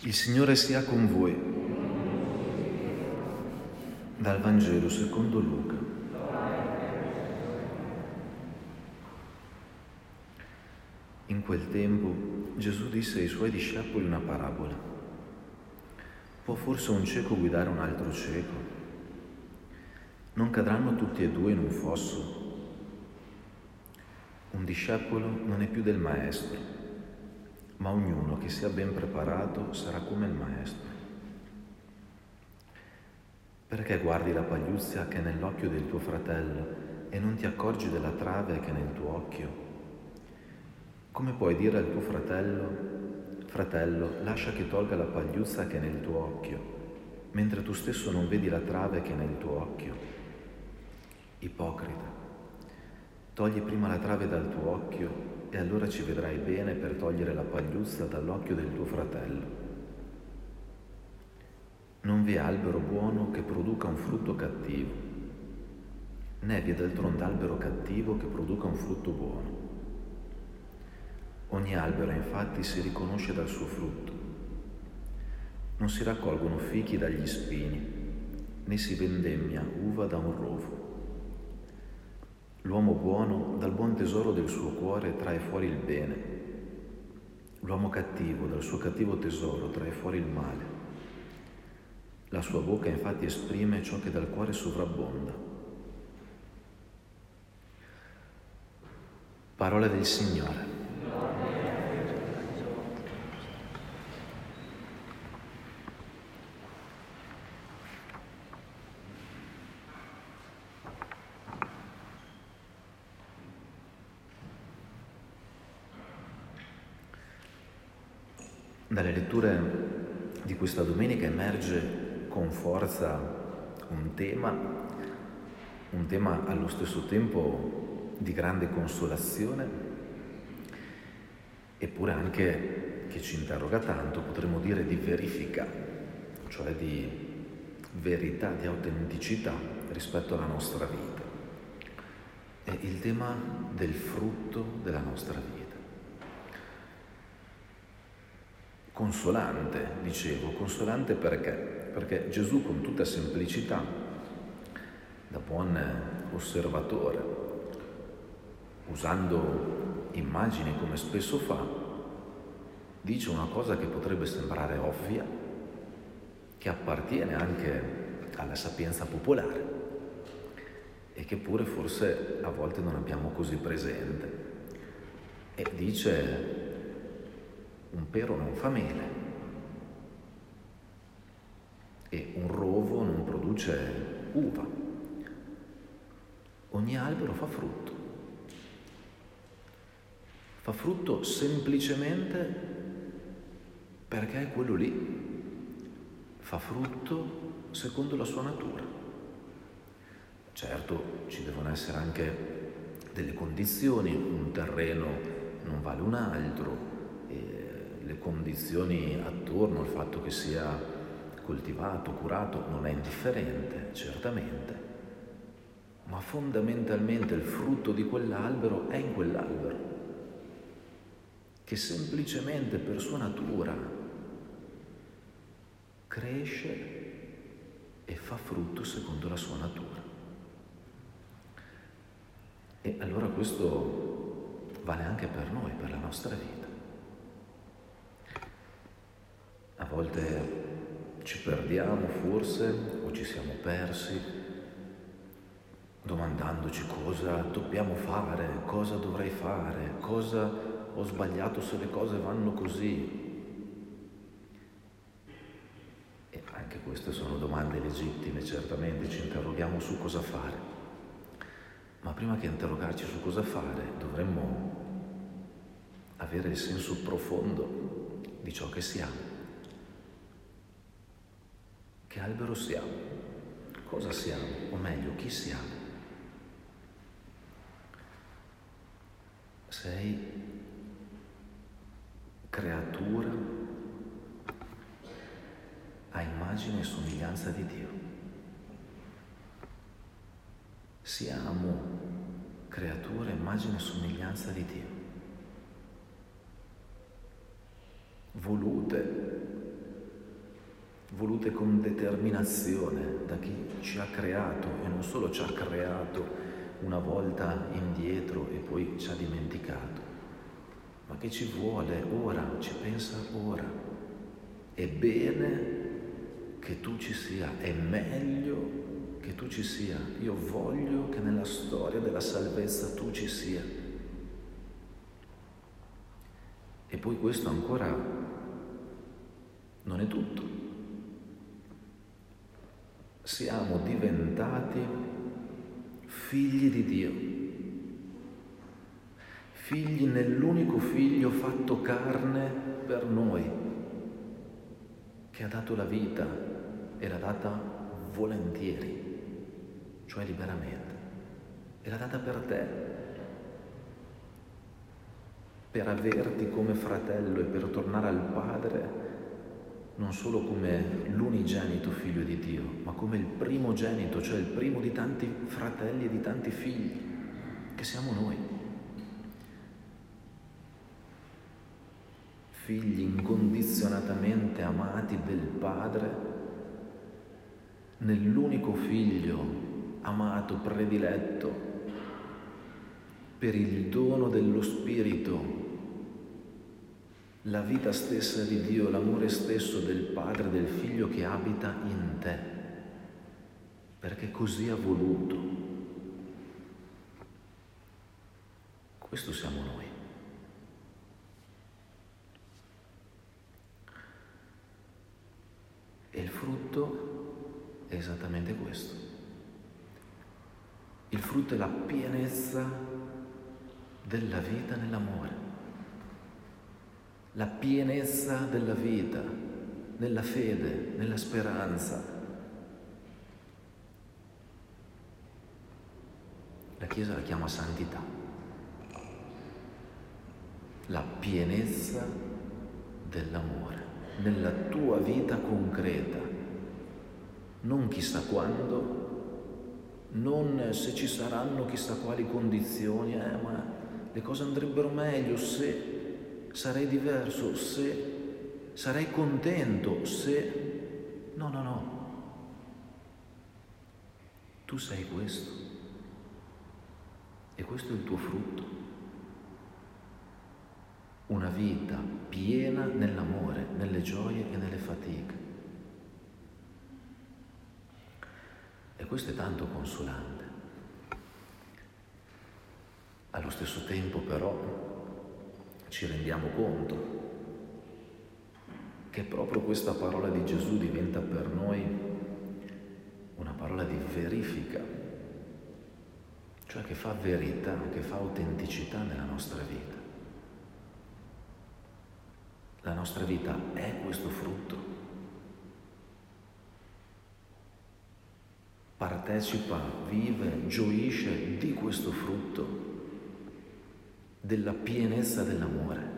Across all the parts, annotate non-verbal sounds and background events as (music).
Il Signore sia con voi. Dal Vangelo secondo Luca. In quel tempo Gesù disse ai suoi discepoli una parabola. Può forse un cieco guidare un altro cieco? Non cadranno tutti e due in un fosso? Un discepolo non è più del maestro ma ognuno che sia ben preparato sarà come il maestro. Perché guardi la pagliuzza che è nell'occhio del tuo fratello e non ti accorgi della trave che è nel tuo occhio? Come puoi dire al tuo fratello, fratello, lascia che tolga la pagliuzza che è nel tuo occhio, mentre tu stesso non vedi la trave che è nel tuo occhio? Ipocrita, togli prima la trave dal tuo occhio e allora ci vedrai bene per togliere la pagliuzza dall'occhio del tuo fratello. Non vi è albero buono che produca un frutto cattivo, né vi è d'altronde albero cattivo che produca un frutto buono. Ogni albero infatti si riconosce dal suo frutto. Non si raccolgono fichi dagli spini, né si vendemmia uva da un rovo. L'uomo buono dal buon tesoro del suo cuore trae fuori il bene. L'uomo cattivo dal suo cattivo tesoro trae fuori il male. La sua bocca infatti esprime ciò che dal cuore sovrabbonda. Parola del Signore. Dalle letture di questa domenica emerge con forza un tema, un tema allo stesso tempo di grande consolazione, eppure anche che ci interroga tanto, potremmo dire di verifica, cioè di verità, di autenticità rispetto alla nostra vita. È il tema del frutto della nostra vita. Consolante, dicevo, consolante perché? Perché Gesù con tutta semplicità, da buon osservatore, usando immagini come spesso fa, dice una cosa che potrebbe sembrare ovvia, che appartiene anche alla sapienza popolare e che pure forse a volte non abbiamo così presente. E dice un pero non fa mele e un rovo non produce uva. Ogni albero fa frutto. Fa frutto semplicemente perché è quello lì. Fa frutto secondo la sua natura. Certo, ci devono essere anche delle condizioni, un terreno non vale un altro, le condizioni attorno, il fatto che sia coltivato, curato, non è indifferente, certamente, ma fondamentalmente il frutto di quell'albero è in quell'albero, che semplicemente per sua natura cresce e fa frutto secondo la sua natura. E allora questo vale anche per noi, per la nostra vita. A volte ci perdiamo forse o ci siamo persi domandandoci cosa dobbiamo fare, cosa dovrei fare, cosa ho sbagliato se le cose vanno così. E anche queste sono domande legittime, certamente ci interroghiamo su cosa fare. Ma prima che interrogarci su cosa fare dovremmo avere il senso profondo di ciò che siamo. Che albero siamo? Cosa siamo? O meglio, chi siamo? Sei creatura a immagine e somiglianza di Dio. Siamo creature a immagine e somiglianza di Dio. Volute volute con determinazione da chi ci ha creato e non solo ci ha creato una volta indietro e poi ci ha dimenticato, ma che ci vuole ora, ci pensa ora. È bene che tu ci sia, è meglio che tu ci sia. Io voglio che nella storia della salvezza tu ci sia. E poi questo ancora non è tutto. Siamo diventati figli di Dio, figli nell'unico figlio fatto carne per noi, che ha dato la vita e l'ha data volentieri cioè liberamente. E l'ha data per te, per averti come fratello e per tornare al Padre non solo come l'unigenito figlio di Dio, ma come il primogenito, cioè il primo di tanti fratelli e di tanti figli, che siamo noi. Figli incondizionatamente amati del Padre, nell'unico figlio amato, prediletto, per il dono dello Spirito, la vita stessa di Dio, l'amore stesso del Padre, del Figlio che abita in te, perché così ha voluto. Questo siamo noi. E il frutto è esattamente questo. Il frutto è la pienezza della vita nell'amore, la pienezza della vita nella fede, nella speranza. La Chiesa la chiama santità, la pienezza dell'amore nella tua vita concreta, non chissà quando, non se ci saranno chissà quali condizioni, eh, ma le cose andrebbero meglio se sarei diverso, se sarei contento, se... No, no, no. Tu sei questo e questo è il tuo frutto. Una vita piena nell'amore, nelle gioie e nelle fatiche. E questo è tanto consolante. Allo stesso tempo però ci rendiamo conto che proprio questa parola di Gesù diventa per noi una parola di verifica, cioè che fa verità, che fa autenticità nella nostra vita. La nostra vita è questo frutto partecipa, vive, gioisce di questo frutto, della pienezza dell'amore.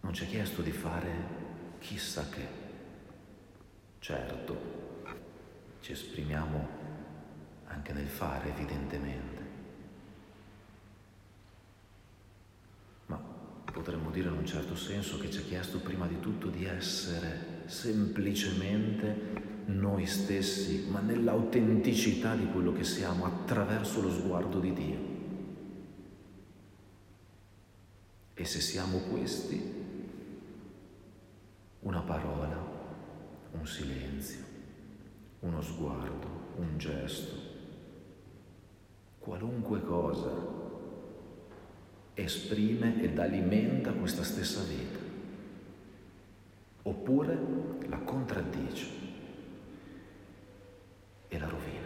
Non ci è chiesto di fare chissà che. Certo, ci esprimiamo anche nel fare, evidentemente. potremmo dire in un certo senso che ci ha chiesto prima di tutto di essere semplicemente noi stessi, ma nell'autenticità di quello che siamo attraverso lo sguardo di Dio. E se siamo questi, una parola, un silenzio, uno sguardo, un gesto, qualunque cosa esprime ed alimenta questa stessa vita, oppure la contraddice e la rovina.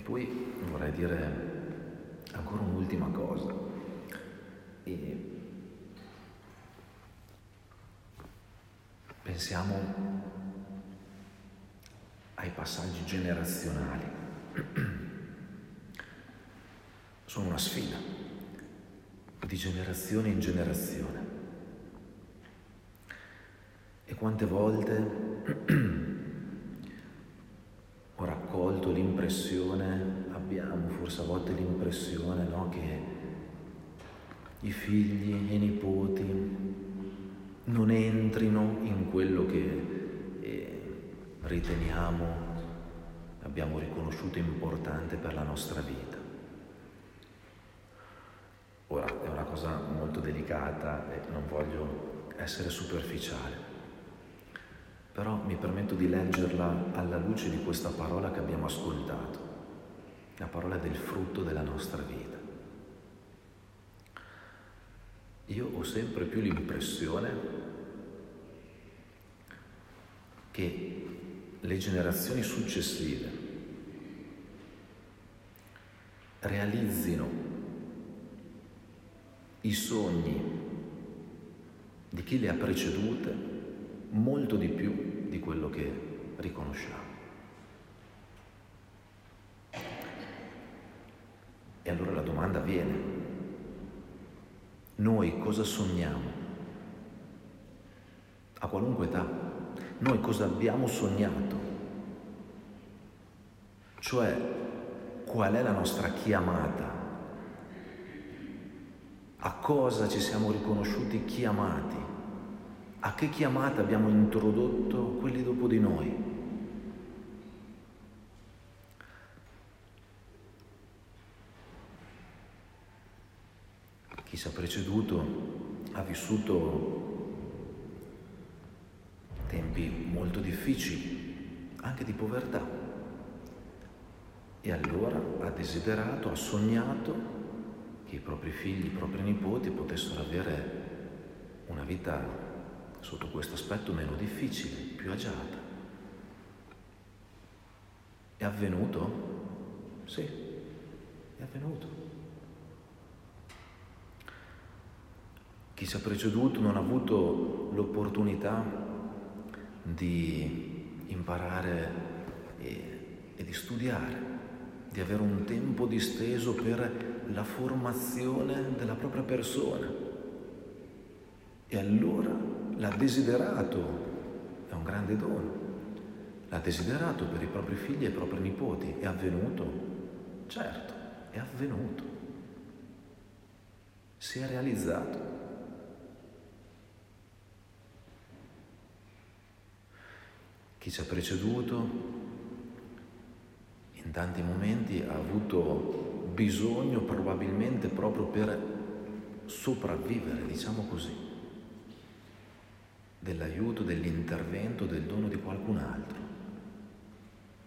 E poi vorrei dire ancora un'ultima cosa. E pensiamo ai passaggi generazionali. (clears throat) Sono una sfida di generazione in generazione. E quante volte (clears throat) raccolto l'impressione abbiamo forse a volte l'impressione no, che i figli e i nipoti non entrino in quello che eh, riteniamo, abbiamo riconosciuto importante per la nostra vita. Ora è una cosa molto delicata e non voglio essere superficiale, però mi permetto di leggerla alla luce di questa parola che abbiamo ascoltato, la parola del frutto della nostra vita. Io ho sempre più l'impressione che le generazioni successive realizzino i sogni di chi le ha precedute molto di più di quello che riconosciamo. E allora la domanda viene, noi cosa sogniamo? A qualunque età, noi cosa abbiamo sognato? Cioè, qual è la nostra chiamata a cosa ci siamo riconosciuti chiamati, a che chiamata abbiamo introdotto quelli dopo di noi. Chi ci ha preceduto ha vissuto tempi molto difficili, anche di povertà, e allora ha desiderato, ha sognato che i propri figli, i propri nipoti potessero avere una vita sotto questo aspetto meno difficile, più agiata. È avvenuto? Sì, è avvenuto. Chi ci ha preceduto non ha avuto l'opportunità di imparare e, e di studiare, di avere un tempo disteso per la formazione della propria persona. E allora l'ha desiderato, è un grande dono, l'ha desiderato per i propri figli e i propri nipoti. È avvenuto? Certo, è avvenuto. Si è realizzato. Chi ci ha preceduto in tanti momenti ha avuto bisogno probabilmente proprio per sopravvivere, diciamo così, dell'aiuto, dell'intervento, del dono di qualcun altro.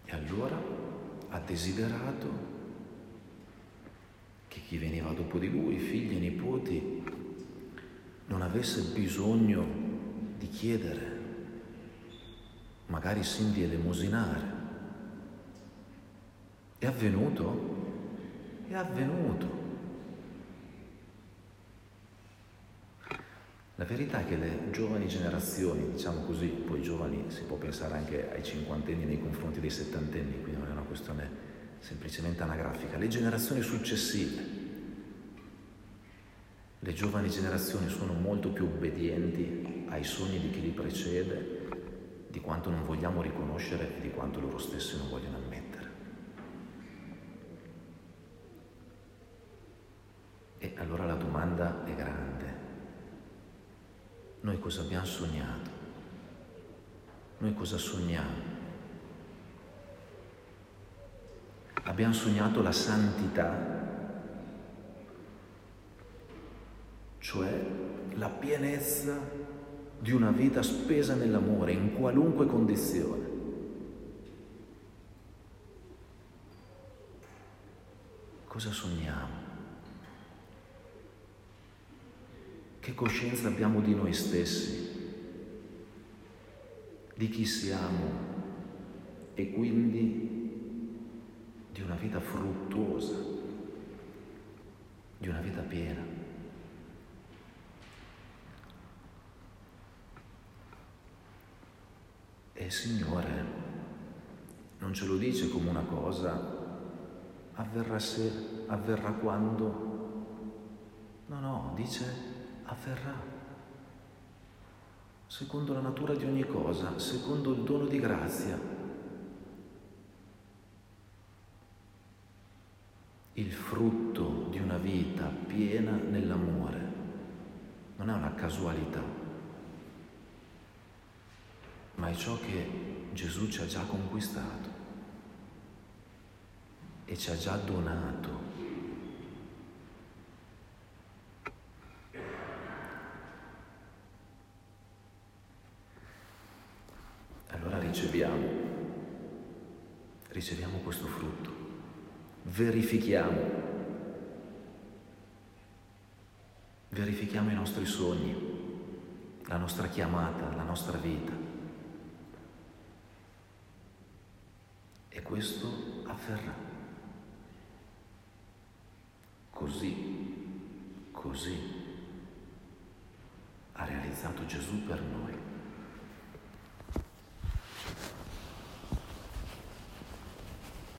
E allora ha desiderato che chi veniva dopo di lui, figli e nipoti, non avesse bisogno di chiedere, magari sin di elemosinare, è avvenuto? È avvenuto. La verità è che le giovani generazioni, diciamo così, poi giovani si può pensare anche ai cinquantenni nei confronti dei settantenni, quindi non è una questione semplicemente anagrafica, le generazioni successive, le giovani generazioni sono molto più obbedienti ai sogni di chi li precede di quanto non vogliamo riconoscere e di quanto loro stessi non vogliono ammettere. E allora la domanda è. Noi cosa abbiamo sognato? Noi cosa sogniamo? Abbiamo sognato la santità, cioè la pienezza di una vita spesa nell'amore in qualunque condizione. Cosa sogniamo? Che coscienza abbiamo di noi stessi, di chi siamo e quindi di una vita fruttuosa, di una vita piena. E il Signore non ce lo dice come una cosa, avverrà se, avverrà quando. No, no, dice avverrà. Secondo la natura di ogni cosa, secondo il dono di grazia. il frutto di una vita piena nell'amore. Non è una casualità, ma è ciò che Gesù ci ha già conquistato e ci ha già donato. Allora riceviamo, riceviamo questo frutto, verifichiamo, verifichiamo i nostri sogni, la nostra chiamata, la nostra vita. E questo avverrà. Così, così ha realizzato Gesù per noi.